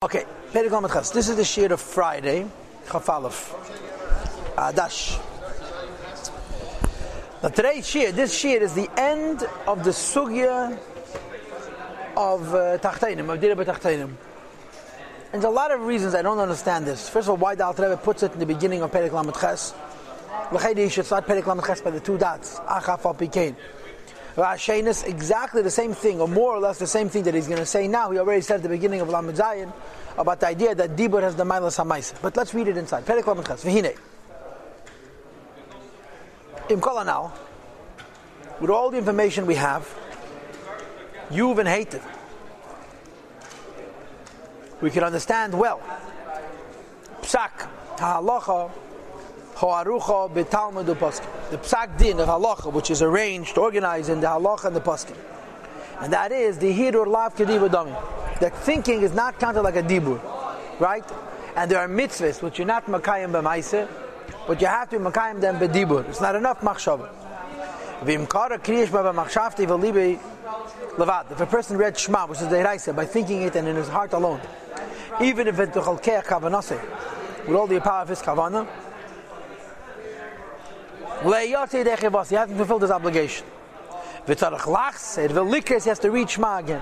Okay, Perek Lamed Ches. This is the shear of Friday, Chafalef, Adash. Now today's shear, this shear is the end of the sugya of uh, Tachtenim, of Dirab Tachtenim. And there's a lot of reasons I don't understand this. First of all, why the Alter puts it in the beginning of Perek Lamed Ches. L'chaydi, you should start Perek Lamed Ches by the two dots, Achaf al Pikein. Rashainus, exactly the same thing, or more or less the same thing that he's going to say now. He already said at the beginning of Lamed Zayin about the idea that Dibur has the Milas HaMaisa. But let's read it inside. Perek Lamed Ches. V'hinei. Im now, with all the information we have, you've and hated. We can understand well. Psak, ha'alacha, ha'arucha, b'talmud u'poskim. The psak din of halacha, which is arranged, organized in the halacha and the poskim. And that is the hirur lav kedibur dami. That thinking is not counted like a dibur, right? And there are mitzvahs which you're not makayim b'maise, but you have to makayim them b'dibur. It's not enough machshava. If a person read Shema, which is the Iraisa, by thinking it and in his heart alone, even if it's the chalkeach kavanase, with all the power of his kavanah, Le'yotzi dechevos, he hasn't fulfilled his obligation. V'tzarech lachs, er it will likers, he has to reach Shema again.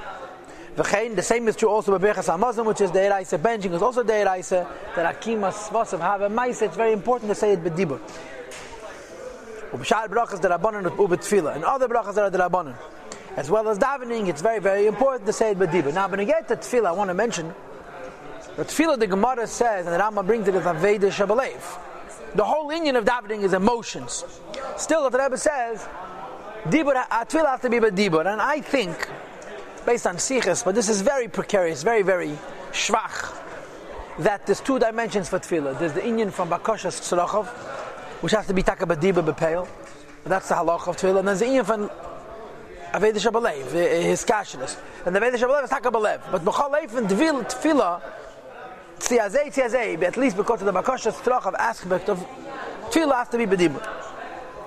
V'chein, the same is true also by Berchas HaMazon, which is the Eraisa benching, is also the Eraisa, that Akimas Svosav have a mice, it's very important to say it b'dibur. Ub'shar brachas the Rabbanon u'b'tfila, and other brachas that are the Rabbanon. As well as davening, it's very, very important to say it b'dibur. Now, when I get to tefillah, I want to mention, the tefillah the Gemara says, and the Rambam brings it as Aveda Shabalev. The whole union of davening is emotions. Still, the Rebbe says, Dibur, tefillah has to be b'dibur, and I think, based on sikhs, but this is very precarious, very, very schwach, that there's two dimensions for tefillah. There's the union from Bakoshas Tzorachov, which has to be taka b'dibur b'peil, that's the halach of tefillah, and there's the union from Aveda Shabalev, eh, eh, his kashrus. And the Aveda Shabalev is taka b'lev. But b'chol leif and tefillah, tziyazei tziyazei, at least because of the Bakoshas Tzorachov aspect of tefillah has to be b'dibur.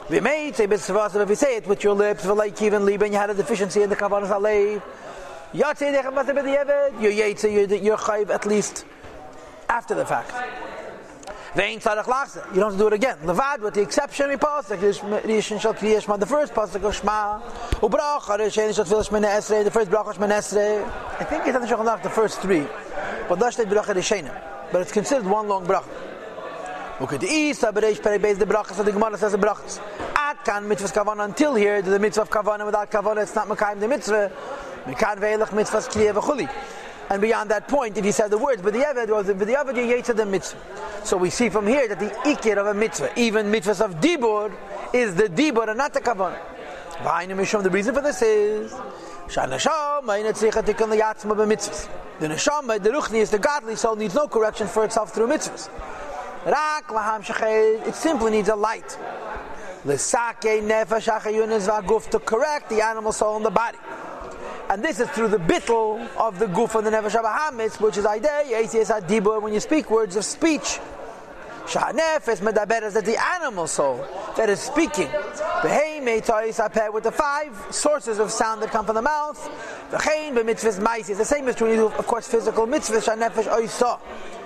We may say b'tzvasa, if you say it with your lips, v'leik even liba, you had a deficiency in the kavanas alev. Yatzei dechem masa b'di'evet, you're yatzei, you're chayv at least after the fact. Vein tzarech lachse. You don't have to do it again. Levad, with the exception of pasuk, Rishon shal kriya shma, the first pasuk of Shma, ubracha, Rishon shal tefillah shmene esrei, the first bracha shmene esrei. I think it's not the first three, but bracha. But it's considered one long bracha. Look at the east, Aberesh Perek Beis, the brachas, so the Gemara says the brachas. At kan mitzvahs kavana until here, the mitzvah of kavana, without kavana, it's not mekayim the mitzvah. Mekan ve'elach mitzvahs kriya v'chuli. And beyond that point, if you said the words, but the Eved was the Eved yates the mitzvah. So we see from here that the ikir of a mitzvah, even mitzvahs of dibur, is the dibur and not the kavanah. Why? The reason for this is the neshama, the ruchni is the godly soul needs no correction for itself through mitzvahs. Rak laham it simply needs a light. L'sake nefesh achayunis v'aguf to correct the animal soul in the body. And this is through the bittel of the guf and the nefesh hamitz, which is adibur when you speak words of speech. Shahanefes medaber is that the animal soul that is speaking. With the five sources of sound that come from the mouth. B'mitzvahs ma'is is the same as true, of course, physical mitzvahs. Shanefesh oisa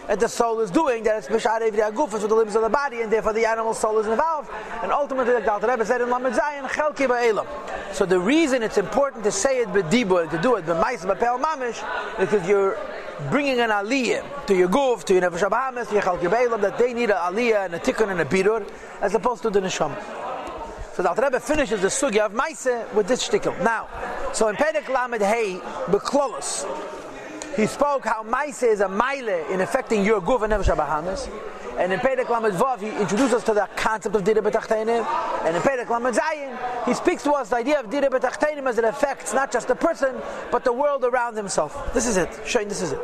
that the soul is doing, that it's Mishar Evri Aguf, with the limbs of the body, and therefore the animal soul is involved. And ultimately, like Dr. Rebbe said in Lamed Zayin, Chelki Ba'elam. So the reason it's important to say it b'dibur, to do it b'mais b'peil mamish, is because you're bringing an aliyah to your guf, to your nefesh abahamis, to your Ba'elam, that they need an aliyah and a tikkun and a birur, as opposed to the neshama. So the Rebbe finishes the sugya of Maise with this shtickle. Now, so in Perek Lamed Hey, Beklolos, he spoke how Maise is a mile in affecting your guf and bahamas. And in Perek Lamed Vav, he introduces us to the concept of Dira B'Tachteinim. And in Perek Lamed Zayin, he speaks to us the idea of Dira B'Tachteinim as it affects not just the person, but the world around himself. This is it. Shane, this is it.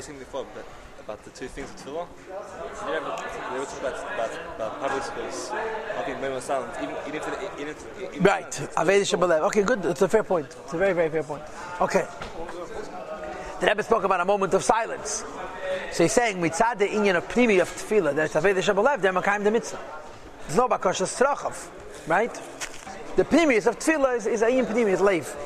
Saying before about, the two things of Tefillah? You know, they were talking about, about, about public schools, having silence, even, even if... Even if even Right. Avedi Shabalev. Okay, good. It's a fair point. It's a very, very fair point. Okay. The Rebbe spoke about a moment of silence. So he's saying, mitzad the inyan of primi of tefillah, there's Avedi Shabalev, they're makayim the mitzvah. There's no bakashas strachov, right? The premise of tefillah is, is ayin pnimi, is leif.